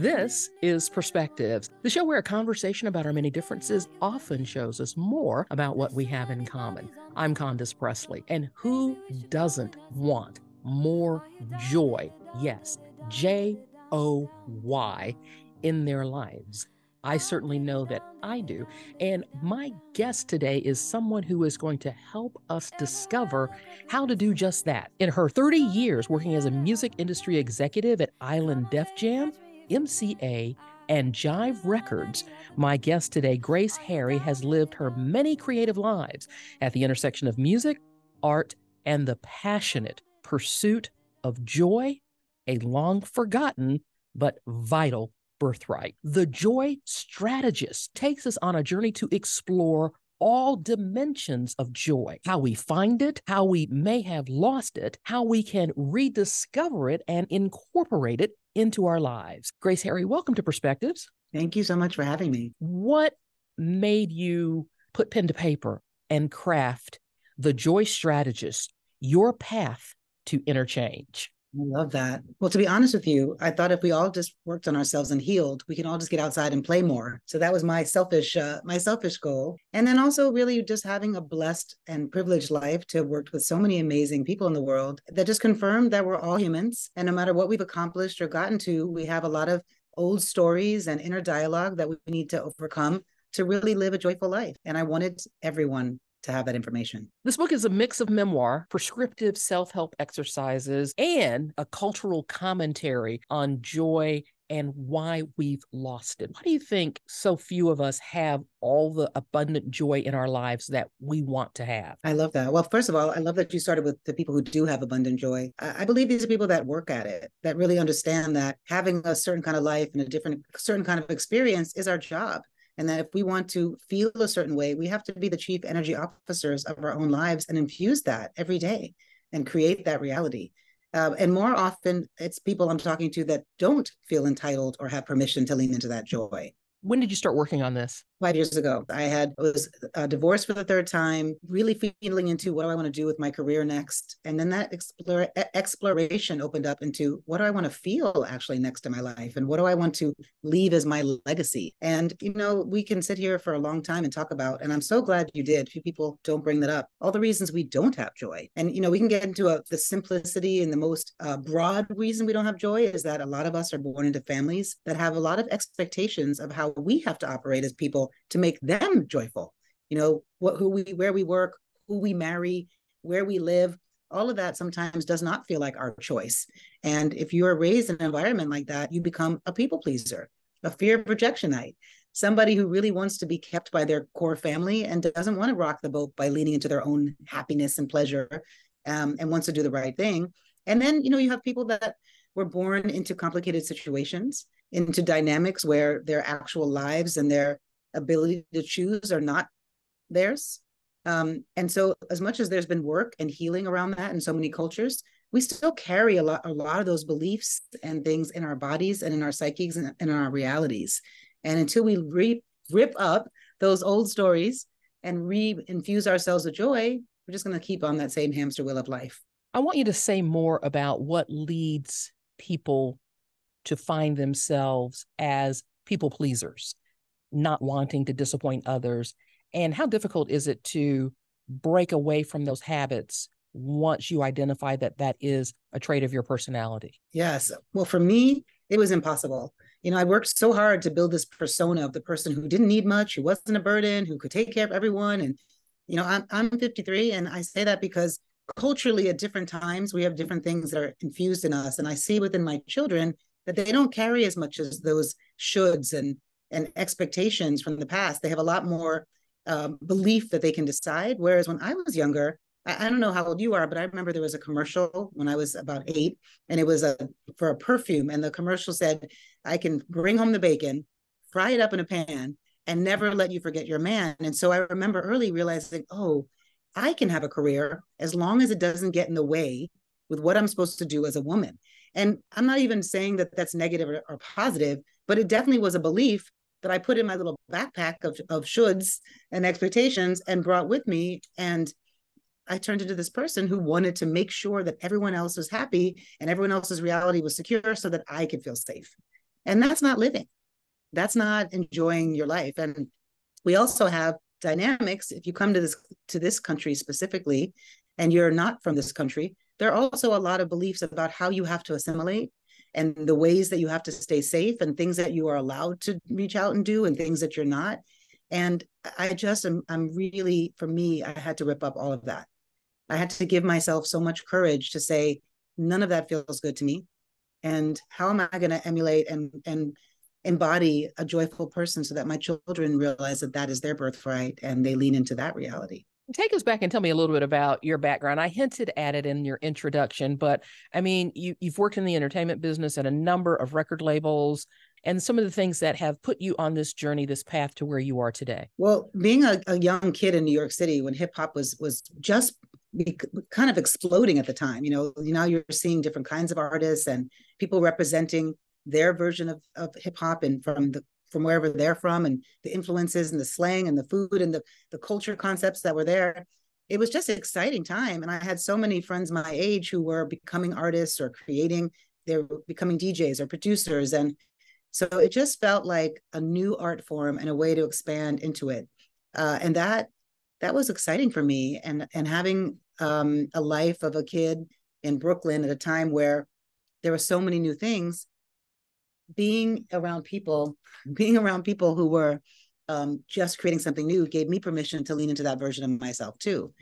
This is Perspectives, the show where a conversation about our many differences often shows us more about what we have in common. I'm Condace Pressley, and who doesn't want more joy? Yes, J O Y in their lives. I certainly know that I do. And my guest today is someone who is going to help us discover how to do just that. In her 30 years working as a music industry executive at Island Def Jam, MCA, and Jive Records, my guest today, Grace Harry, has lived her many creative lives at the intersection of music, art, and the passionate pursuit of joy, a long forgotten but vital birthright. The Joy Strategist takes us on a journey to explore all dimensions of joy how we find it, how we may have lost it, how we can rediscover it and incorporate it into our lives. Grace Harry, welcome to Perspectives. Thank you so much for having me. What made you put pen to paper and craft the Joy Strategist, your path to inner change? I love that. Well, to be honest with you, I thought if we all just worked on ourselves and healed, we can all just get outside and play more. So that was my selfish, uh, my selfish goal. And then also really just having a blessed and privileged life to have worked with so many amazing people in the world that just confirmed that we're all humans. And no matter what we've accomplished or gotten to, we have a lot of old stories and inner dialogue that we need to overcome to really live a joyful life. And I wanted everyone to have that information. This book is a mix of memoir, prescriptive self help exercises, and a cultural commentary on joy and why we've lost it. Why do you think so few of us have all the abundant joy in our lives that we want to have? I love that. Well, first of all, I love that you started with the people who do have abundant joy. I, believe these are people that work at it, that really understand that having a certain kind of life and a different, certain kind of experience is our job and that if we want to feel a certain way, we have to be the chief energy officers of our own lives and infuse that every day and create that reality. Uh, and more often, it's people I'm talking to that don't feel entitled or have permission to lean into that joy. When did you start working on this? five years ago. I had was uh, divorced for the third time, really feeling into what do I want to do with my career next, and then that explore, exploration opened up into what do I want to feel actually next to my life, and what do I want to leave as my legacy. And you know, we can sit here for a long time and talk about, and I'm so glad you did. Few people don't bring that up. All the reasons we don't have joy, and you know, we can get into a, the simplicity and the most uh, broad reason we don't have joy is that a lot of us are born into families that have a lot of expectations of how we have to operate as people to make them joyful. You know, what who we where we work, who we marry, where we live, all of that sometimes does not feel like our choice. And if you are raised in an environment like that, you become a people pleaser, a fear of rejectionite, somebody who really wants to be kept by their core family and doesn't want to rock the boat by leaning into their own happiness and pleasure um, and wants to do the right thing. And then, you know, you have people that were born into complicated situations, into dynamics where their actual lives and their ability to choose are not theirs. Um, and so, as much as there's been work and healing around that in so many cultures, we still carry a lot, a lot of those beliefs and things in our bodies and in our psyches and, and in our realities. And until we re- rip up those old stories and re-infuse ourselves with joy, we're just going to keep on that same hamster wheel of life. I want you to say more about what leads people to find themselves as people pleasers not wanting to disappoint others. And how difficult is it to break away from those habits once you identify that that is a trait of your personality? Yes. Well for me it was impossible. You know i worked so hard to build this persona of the person who didn't need much who wasn't a burden who could take care of everyone. And you know i'm, I'm 53 and i say that because culturally at different times we have different things that are infused in us. And i see within my children that they don't carry as much as those shoulds and and expectations from the past. They have a lot more um, belief that they can decide. Whereas when I was younger, I, I, don't know how old you are, but I remember there was a commercial when I was about eight, and it was a for a perfume, and the commercial said, "I can bring home the bacon, fry it up in a pan, and never let you forget your man." And so I remember early realizing, oh, I can have a career as long as it doesn't get in the way with what I'm supposed to do as a woman. And I'm not even saying that that's negative or, or positive, but it definitely was a belief that I put in my little backpack of, of shoulds and expectations and brought with me. And I turned into this person who wanted to make sure that everyone else was happy and everyone else's reality was secure so that I could feel safe. And that's not living. That's not enjoying your life. And we also have dynamics. If you come to this to this country specifically, and you're not from this country, there are also a lot of beliefs about how you have to assimilate and the ways that you have to stay safe and things that you are allowed to reach out and do and things that you're not. And I just am I'm really, for me, I had to rip up all of that. I had to give myself so much courage to say, none of that feels good to me. And how am I going to emulate and and embody a joyful person so that my children realize that that is their birthright and they lean into that reality? Take us back and tell me a little bit about your background. I hinted at it in your introduction, but I mean, you, you've worked in the entertainment business at a number of record labels and some of the things that have put you on this journey, this path to where you are today. Well, being a, a young kid in New York City when hip hop was was just kind of exploding at the time, you know, now you're seeing different kinds of artists and people representing their version of, of hip hop and from the from wherever they're from and the influences and the slang and the food and the, the culture concepts that were there. It was just an exciting time. And i had so many friends my age who were becoming artists or creating they're becoming djs or producers. And so it just felt like a new art form and a way to expand into it. Uh, and that that was exciting for me. And and having um, a life of a kid in brooklyn at a time where there were so many new things being around people, being around people who were um, just creating something new gave me permission to lean into that version of myself too.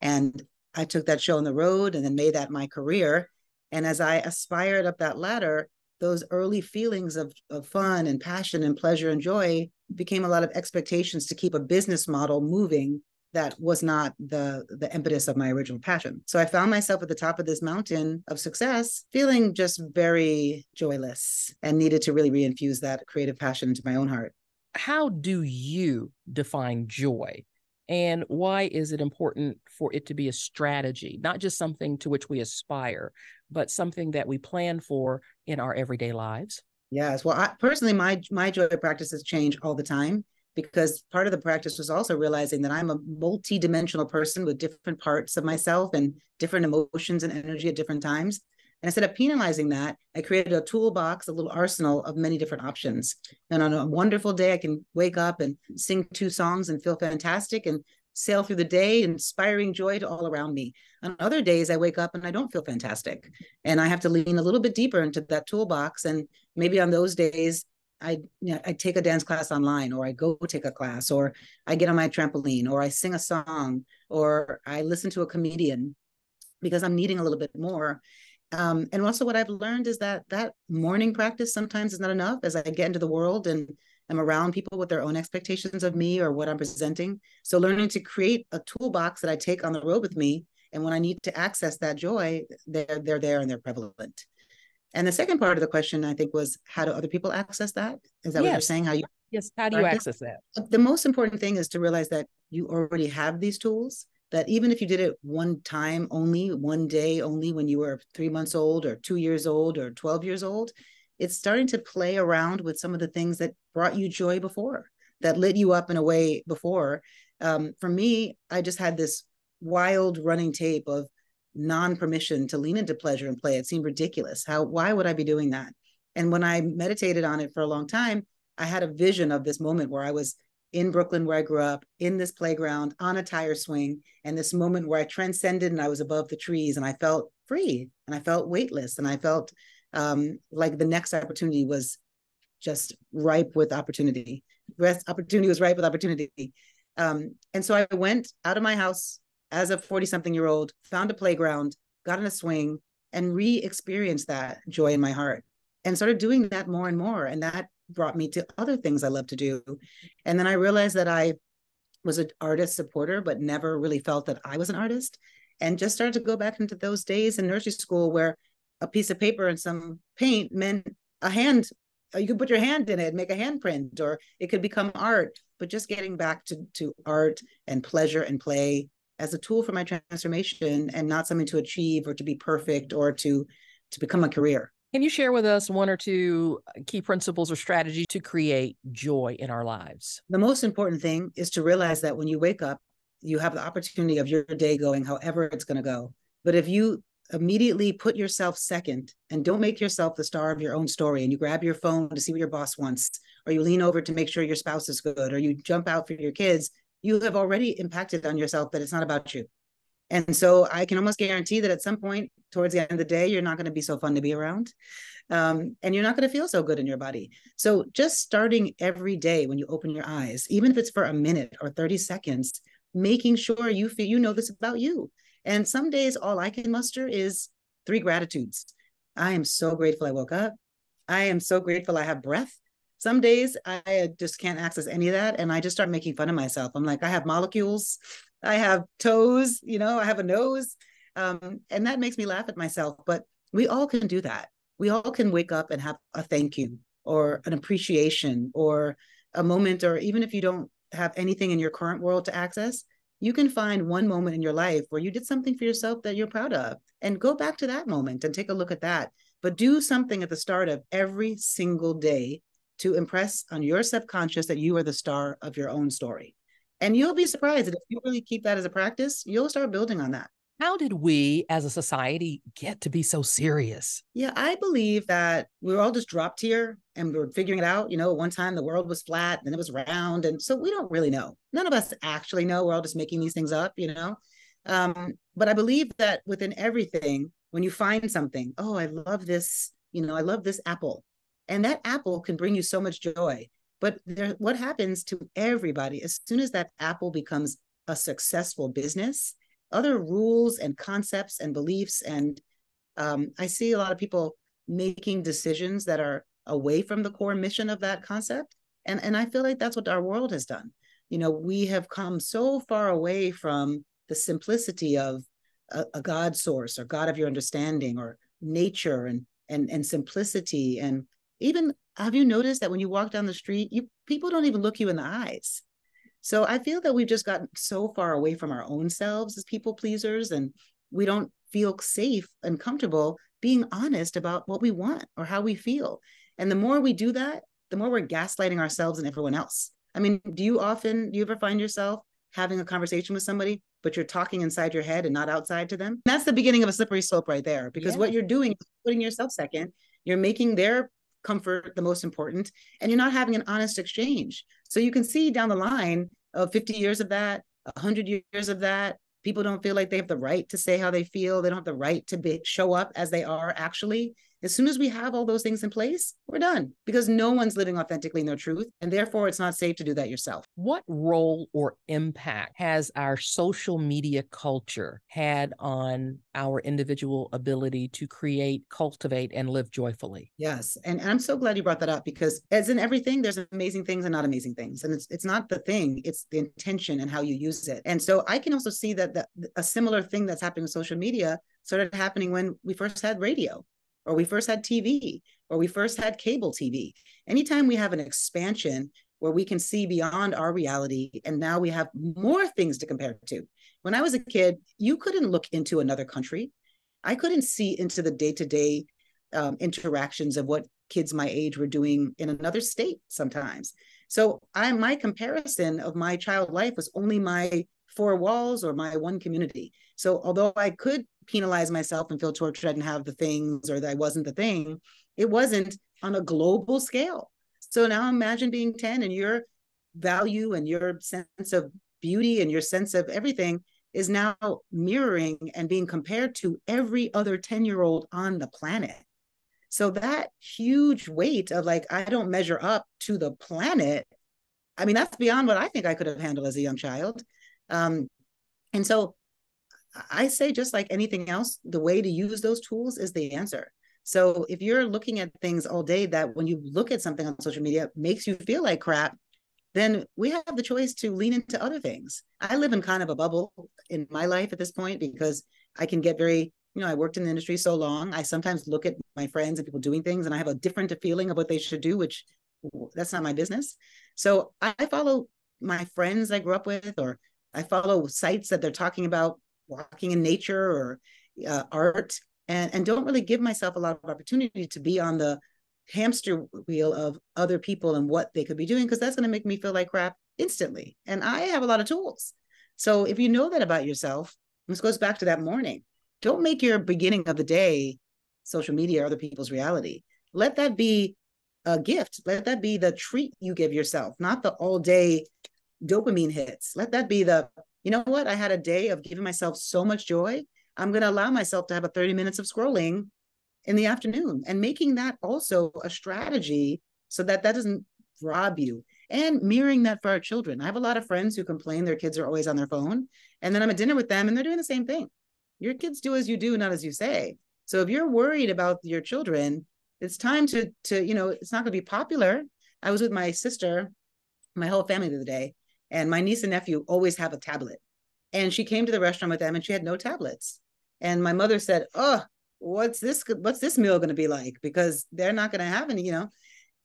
And I took that show on the road and then made that my career. And as I aspired up that ladder, those early feelings of, of fun and passion and pleasure and joy became a lot of expectations to keep a business model moving that was not the the impetus of my original passion. So I found myself at the top of this mountain of success, feeling just very joyless and needed to really reinfuse that creative passion into my own heart. How do you define joy? And why is it important for it to be a strategy, not just something to which we aspire, but something that we plan for in our everyday lives? Yes. Well, I, personally, my my joy practices change all the time because part of the practice was also realizing that I'm a multi-dimensional person with different parts of myself and different emotions and energy at different times. And instead of penalizing that, I created a toolbox, a little arsenal of many different options. And on a wonderful day, I can wake up and sing two songs and feel fantastic and sail through the day, inspiring joy to all around me. On other days, I wake up and I don't feel fantastic. And I have to lean a little bit deeper into that toolbox. And maybe on those days, I you know, I take a dance class online or I go take a class or I get on my trampoline or I sing a song or I listen to a comedian because I'm needing a little bit more. Um, and also what I've learned is that that morning practice sometimes is not enough as I get into the world and I'm around people with their own expectations of me or what I'm presenting. So learning to create a toolbox that I take on the road with me. And when I need to access that joy, they're they're there and they're prevalent. And the second part of the question, I think, was how do other people access that? Is that yes. what you're saying? How you? Yes. How do you access that? The most important thing is to realize that you already have these tools. That even if you did it one time only, one day only, when you were three months old, or two years old, or twelve years old, it's starting to play around with some of the things that brought you joy before, that lit you up in a way before. Um, for me, I just had this wild running tape of non-permission to lean into pleasure and play. It seemed ridiculous. How why would I be doing that? And when I meditated on it for a long time, I had a vision of this moment where I was in Brooklyn, where I grew up, in this playground on a tire swing, and this moment where I transcended and I was above the trees and I felt free and I felt weightless and I felt um, like the next opportunity was just ripe with opportunity. Rest opportunity was ripe with opportunity. Um, and so I went out of my house as a 40 something year old, found a playground, got in a swing, and re experienced that joy in my heart and started doing that more and more. And that brought me to other things I love to do. And then I realized that I was an artist supporter, but never really felt that I was an artist. And just started to go back into those days in nursery school where a piece of paper and some paint meant a hand. Uh, you could put your hand in it, make a handprint, or it could become art. But just getting back to, to art and pleasure and play as a tool for my transformation and not something to achieve or to be perfect or to to become a career. Can you share with us one or two uh, key principles or strategies to create joy in our lives? The most important thing is to realize that when you wake up, you have the opportunity of your day going however it's going to go. But if you immediately put yourself second and don't make yourself the star of your own story and you grab your phone to see what your boss wants or you lean over to make sure your spouse is good or you jump out for your kids you have already impacted on yourself that it's not about you and so i can almost guarantee that at some point towards the end of the day you're not going to be so fun to be around um, and you're not going to feel so good in your body so just starting every day when you open your eyes even if it's for a minute or 30 seconds making sure you feel you know this about you and some days, all I can muster is three gratitudes. I am so grateful I woke up. I am so grateful I have breath. Some days I just can't access any of that. And I just start making fun of myself. I'm like, I have molecules, I have toes, you know, I have a nose. Um, and that makes me laugh at myself. But we all can do that. We all can wake up and have a thank you or an appreciation or a moment, or even if you don't have anything in your current world to access, you can find one moment in your life where you did something for yourself that you're proud of and go back to that moment and take a look at that. But do something at the start of every single day to impress on your subconscious that you are the star of your own story. And you'll be surprised that if you really keep that as a practice, you'll start building on that. How did we as a society get to be so serious? Yeah, I believe that we were all just dropped here and we are figuring it out. You know, one time the world was flat, then it was round. And so we don't really know. None of us actually know. We're all just making these things up, you know. Um, but I believe that within everything, when you find something, oh, I love this, you know, I love this apple. And that apple can bring you so much joy. But there, what happens to everybody as soon as that apple becomes a successful business? other rules and concepts and beliefs. And um, I see a lot of people making decisions that are away from the core mission of that concept. And, and I feel like that's what our world has done. You know, we have come so far away from the simplicity of a, a God source or God of your understanding or nature and and and simplicity and even have you noticed that when you walk down the street you people don't even look you in the eyes so I feel that we've just gotten so far away from our own selves as people pleasers, and we don't feel safe and comfortable being honest about what we want or how we feel. And the more we do that, the more we're gaslighting ourselves and everyone else. I mean, do you often, do you ever find yourself having a conversation with somebody, but you're talking inside your head and not outside to them? That's the beginning of a slippery slope right there, because yeah. what you're doing is putting yourself second. You're making their comfort the most important and you're not having an honest exchange. So you can see down the line of 50 years of that 100 years of that people don't feel like they have the right to say how they feel. They don't have the right to be show up as they are actually as soon as we have all those things in place, we're done because no one's living authentically in their truth. And therefore, it's not safe to do that yourself. What role or impact has our social media culture had on our individual ability to create, cultivate, and live joyfully? Yes. And, and I'm so glad you brought that up because, as in everything, there's amazing things and not amazing things. And it's, it's not the thing, it's the intention and how you use it. And so I can also see that the, a similar thing that's happening with social media started happening when we first had radio or we first had TV, or we first had cable TV. Anytime we have an expansion where we can see beyond our reality, and now we have more things to compare to. When I was a kid, you couldn't look into another country. I couldn't see into the day to day interactions of what kids my age were doing in another state sometimes. So I my comparison of my child life was only my four walls or my one community. So although I could penalize myself and feel tortured I didn't have the things or that I wasn't the thing, it wasn't on a global scale. So now imagine being 10 and your value and your sense of beauty and your sense of everything is now mirroring and being compared to every other 10 year old on the planet. So that huge weight of like, I don't measure up to the planet. I mean, that's beyond what I think I could have handled as a young child. Um, and so I say, just like anything else, the way to use those tools is the answer. So if you're looking at things all day that when you look at something on social media makes you feel like crap, then we have the choice to lean into other things. I live in kind of a bubble in my life at this point because I can get very, you know, I worked in the industry so long. I sometimes look at my friends and people doing things and I have a different feeling of what they should do, which that's not my business. So I follow my friends I grew up with or I follow sites that they're talking about walking in nature or uh, art, and and don't really give myself a lot of opportunity to be on the hamster wheel of other people and what they could be doing because that's going to make me feel like crap instantly. And I have a lot of tools. So if you know that about yourself, this goes back to that morning. don't make your beginning of the day social media or other people's reality. Let that be a gift. Let that be the treat you give yourself, not the all day dopamine hits. Let that be the, you know what? I had a day of giving myself so much joy. I'm going to allow myself to have a 30 minutes of scrolling in the afternoon and making that also a strategy so that that doesn't rob you and mirroring that for our children. I have a lot of friends who complain their kids are always on their phone. And then I'm at dinner with them and they're doing the same thing. Your kids do as you do, not as you say. So if you're worried about your children, it's time to to you know it's not going to be popular i was with my sister my whole family the other day and my niece and nephew always have a tablet. And she came to the restaurant with them and she had no tablets. And my mother said oh what's this what's this meal going to be like? Because they're not going to have any you know?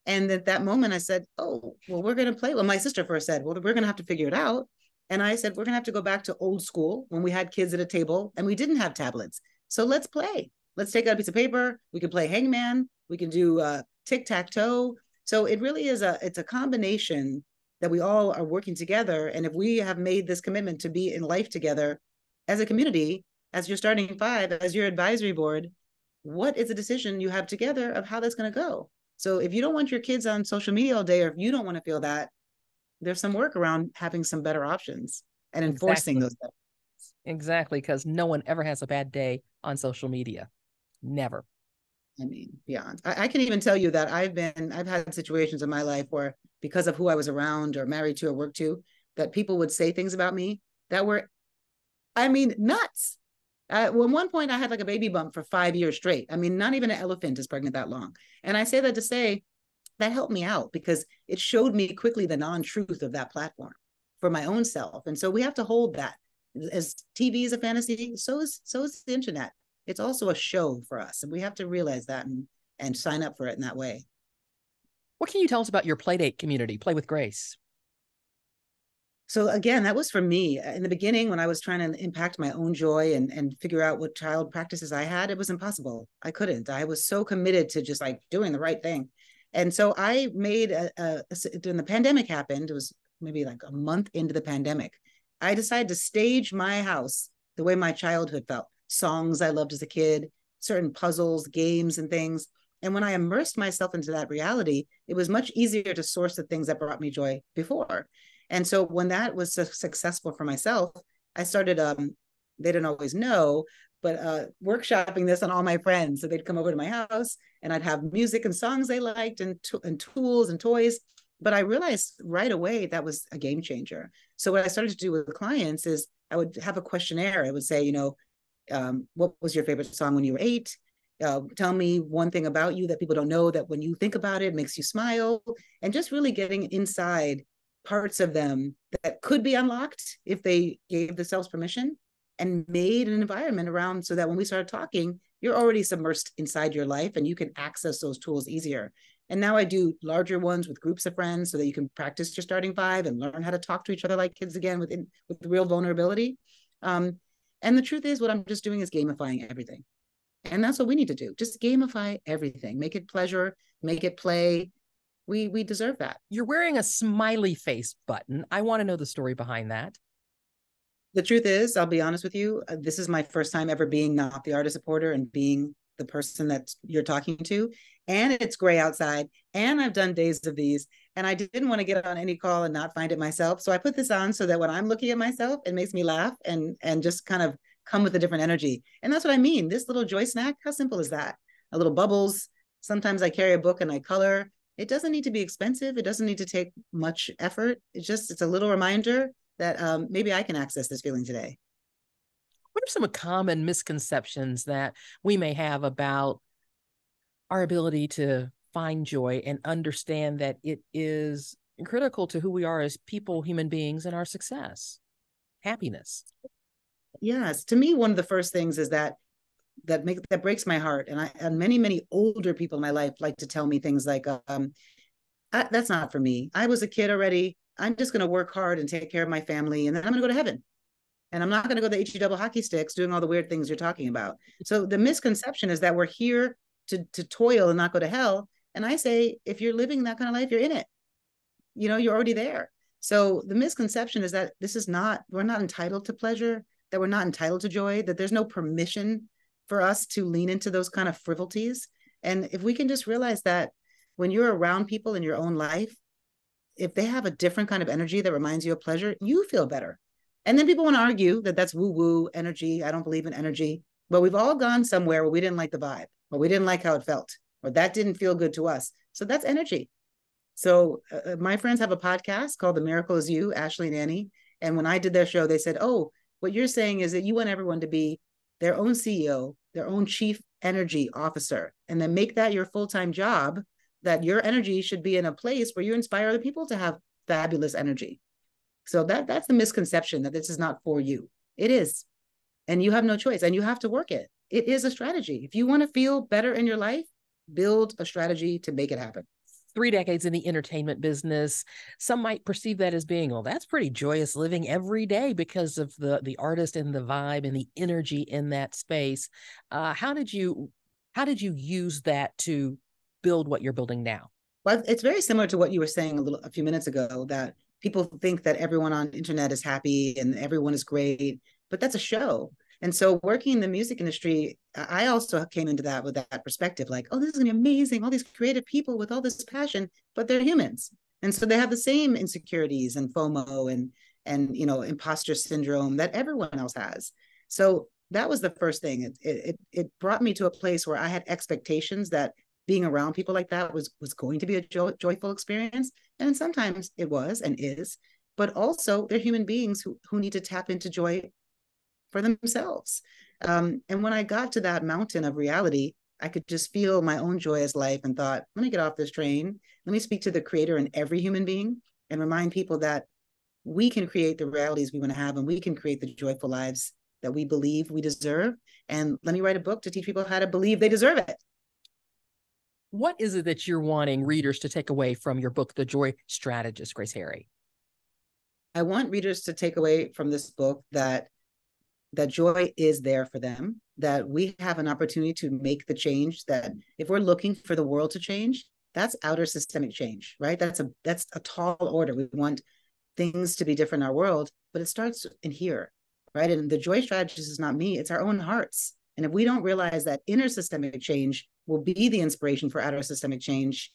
And at that moment i said oh well we're going to play well my sister first said well we're going to have to figure it out. And i said we're going to have to go back to old school when we had kids at a table and we didn't have tablets. So let's play. Let's take out a piece of paper. We can play hangman. We can do uh, tic tac toe. So it really is a it's a combination that we all are working together. And if we have made this commitment to be in life together as a community, as your starting five, as your advisory board, what is the decision you have together of how that's going to go? So if you don't want your kids on social media all day, or if you don't want to feel that, there's some work around having some better options and enforcing exactly. those. Exactly, because no one ever has a bad day on social media. Never. I mean, beyond. I, I, can even tell you that I've been, I've had situations in my life where because of who I was around or married to or worked to, that people would say things about me that were, I mean, nuts. Uh, at one point, I had like a baby bump for five years straight. I mean, not even an elephant is pregnant that long. And I say that to say that helped me out because it showed me quickly the non truth of that platform for my own self. And so we have to hold that. As TV is a fantasy, so is so is the internet it's also a show for us and we have to realize that and and sign up for it in that way. What can you tell us about your playdate community? Play with grace. So again that was for me. Uh, in the beginning when i was trying to impact my own joy and and figure out what child practices i had it was impossible. I couldn't. I was so committed to just like doing the right thing. And so i made a, a, a when the pandemic happened it was maybe like a month into the pandemic i decided to stage my house the way my childhood felt songs I loved as a kid, certain puzzles, games, and things. And when I immersed myself into that reality, it was much easier to source the things that brought me joy before. And so when that was so successful for myself, I started, um, they didn't always know, but uh, workshopping this on all my friends. So they'd come over to my house and I'd have music and songs they liked and, t- and tools and toys. But I realized right away that was a game changer. So what I started to do with clients is I would have a questionnaire. I would say, you know, um, what was your favorite song when you were eight? Uh, tell me one thing about you that people don't know that when you think about it makes you smile and just really getting inside parts of them that could be unlocked if they gave themselves permission and made an environment around so that when we started talking you're already submersed inside your life and you can access those tools easier and now i do larger ones with groups of friends so that you can practice your starting five and learn how to talk to each other like kids again with, with real vulnerability um, and the truth is, what I'm just doing is gamifying everything. And that's what we need to do. Just gamify everything. Make it pleasure, make it play. We we deserve that. You're wearing a smiley face button. I want to know the story behind that. The truth is, I'll be honest with you, uh, this is my first time ever being not the artist supporter and being the person that you're talking to. And it's gray outside. And I've done days of these and I didn't want to get on any call and not find it myself. So I put this on so that when I'm looking at myself, it makes me laugh and and just kind of come with a different energy. And that's what I mean. This little joy snack, how simple is that? A little bubbles. Sometimes I carry a book and I color. It doesn't need to be expensive. It doesn't need to take much effort. It's just it's a little reminder that um, maybe I can access this feeling today. What are some common misconceptions that we may have about our ability to find joy and understand that it is critical to who we are as people, human beings, and our success, happiness. Yes, to me, one of the first things is that that make that breaks my heart, and I and many many older people in my life like to tell me things like, um, "That's not for me. I was a kid already. I'm just going to work hard and take care of my family, and then I'm going to go to heaven." And I'm not going to go to the HE double hockey sticks doing all the weird things you're talking about. So the misconception is that we're here to to toil and not go to hell. And I say, if you're living that kind of life, you're in it. You know, you're already there. So the misconception is that this is not, we're not entitled to pleasure. that we're not entitled to joy, that there's no permission for us to lean into those kind of frivolities. And if we can just realize that when you're around people in your own life, if they have a different kind of energy that reminds you of pleasure, you feel better. And then people want to argue that that's woo woo energy. I don't believe in energy. But we've all gone somewhere where we didn't like the vibe, or we didn't like how it felt, or that didn't feel good to us. So that's energy. So uh, uh, my friends have a podcast called The Miracle Is You, Ashley and Annie. And when I did their show, they said, "Oh, what you're saying is that you want everyone to be their own CEO, their own chief energy officer, and then make that your full-time job. That your energy should be in a place where you inspire other people to have fabulous energy." So that that's the misconception that this is not for you. It is. And you have no choice and you have to work it. It is a strategy. If you want to feel better in your life, build a strategy to make it happen. Three decades in the entertainment business. Some might perceive that as being, well, that's pretty joyous living every day because of the the artist and the vibe and the energy in that space. Uh, how did you how did you use that to build what you're building now? It's very similar to what you were saying a little a few minutes ago that people think that everyone on internet is happy and everyone is great, but that's a show. And so working in the music industry, I also came into that with that perspective, like, oh, this is gonna be amazing, all these creative people with all this passion, but they're humans. And so they have the same insecurities and FOMO and and you know, imposter syndrome that everyone else has. So that was the first thing. It it it brought me to a place where I had expectations that being around people like that was was going to be a joy, joyful experience. And sometimes it was and is but also they're human beings who, who need to tap into joy for themselves. Um, and when i got to that mountain of reality i could just feel my own joyous life and thought let me get off this train. Let me speak to the creator in every human being and remind people that we can create the realities we want to have and we can create the joyful lives that we believe we deserve. And let me write a book to teach people how to believe they deserve it what is it that you're wanting readers to take away from your book, The Joy Strategist, Grace Harry? I want readers to take away from this book that that joy is there for them, that we have an opportunity to make the change that if we're looking for the world to change, that's outer systemic change, right? That's a that's a tall order. We want things to be different in our world, but it starts in here, right? And the joy strategist is not me, it's our own hearts. And if we don't realize that inner systemic change will be the inspiration for outer systemic change,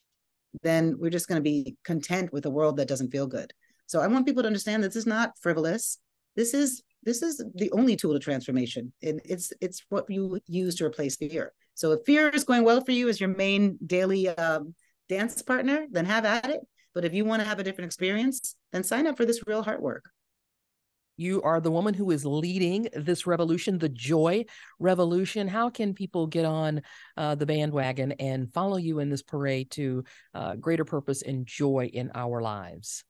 then we're just going to be content with a world that doesn't feel good. So I want people to understand that this is not frivolous. This is this is the only tool to transformation. It, it's it's what you use to replace fear. So if fear is going well for you as your main daily um, dance partner, then have at it. But if you want to have a different experience, then sign up for this real heart work. You are the woman who is leading this revolution, the joy revolution. How can people get on uh, the bandwagon and follow you in this parade to uh, greater purpose and joy in our lives?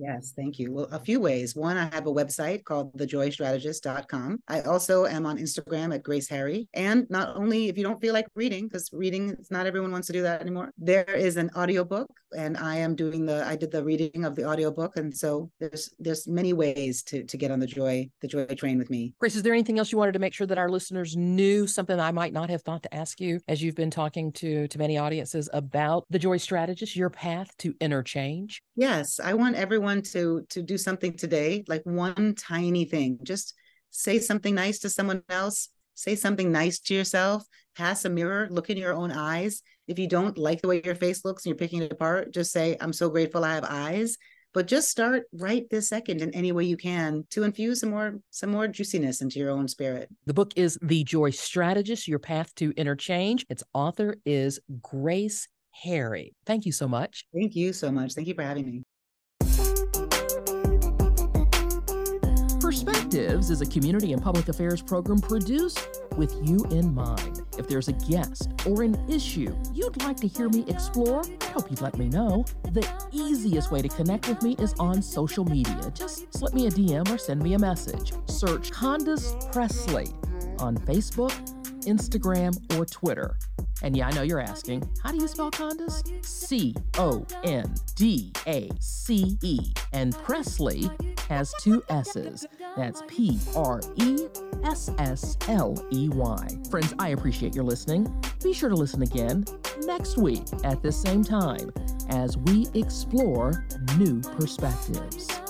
Yes, thank you. Well, a few ways. One, I have a website called thejoystrategist.com. I also am on Instagram at Grace Harry. And not only if you don't feel like reading, because reading, not everyone wants to do that anymore, there is an audiobook and I am doing the, I did the reading of the audiobook. And so there's there's many ways to to get on the joy, the joy train with me. Grace, is there anything else you wanted to make sure that our listeners knew, something I might not have thought to ask you as you've been talking to to many audiences about the joy strategist, your path to inner change? Yes, I want everyone to to do something today, like one tiny thing. Just say something nice to someone else, say something nice to yourself, pass a mirror, look in your own eyes. If you don't like the way your face looks and you're picking it apart, just say, I'm so grateful I have eyes. But just start right this second in any way you can to infuse some more some more juiciness into your own spirit. The book is The Joy Strategist, Your Path to Inner Change. Its author is Grace Harry. Thank you so much. Thank you so much. Thank you for having me. Perspectives is a community and public affairs program produced with you in mind. If there's a guest or an issue you'd like to hear me explore, I hope you'd let me know. The easiest way to connect with me is on social media. Just slip me a DM or send me a message. Search Condace Pressley on Facebook, Instagram, or Twitter. And yeah, I know you're asking, how do you spell Condace? C O N D A C E. And Pressley has two S's. That's P R E S S L E Y. Friends, I appreciate your listening. Be sure to listen again next week at the same time as we explore new perspectives.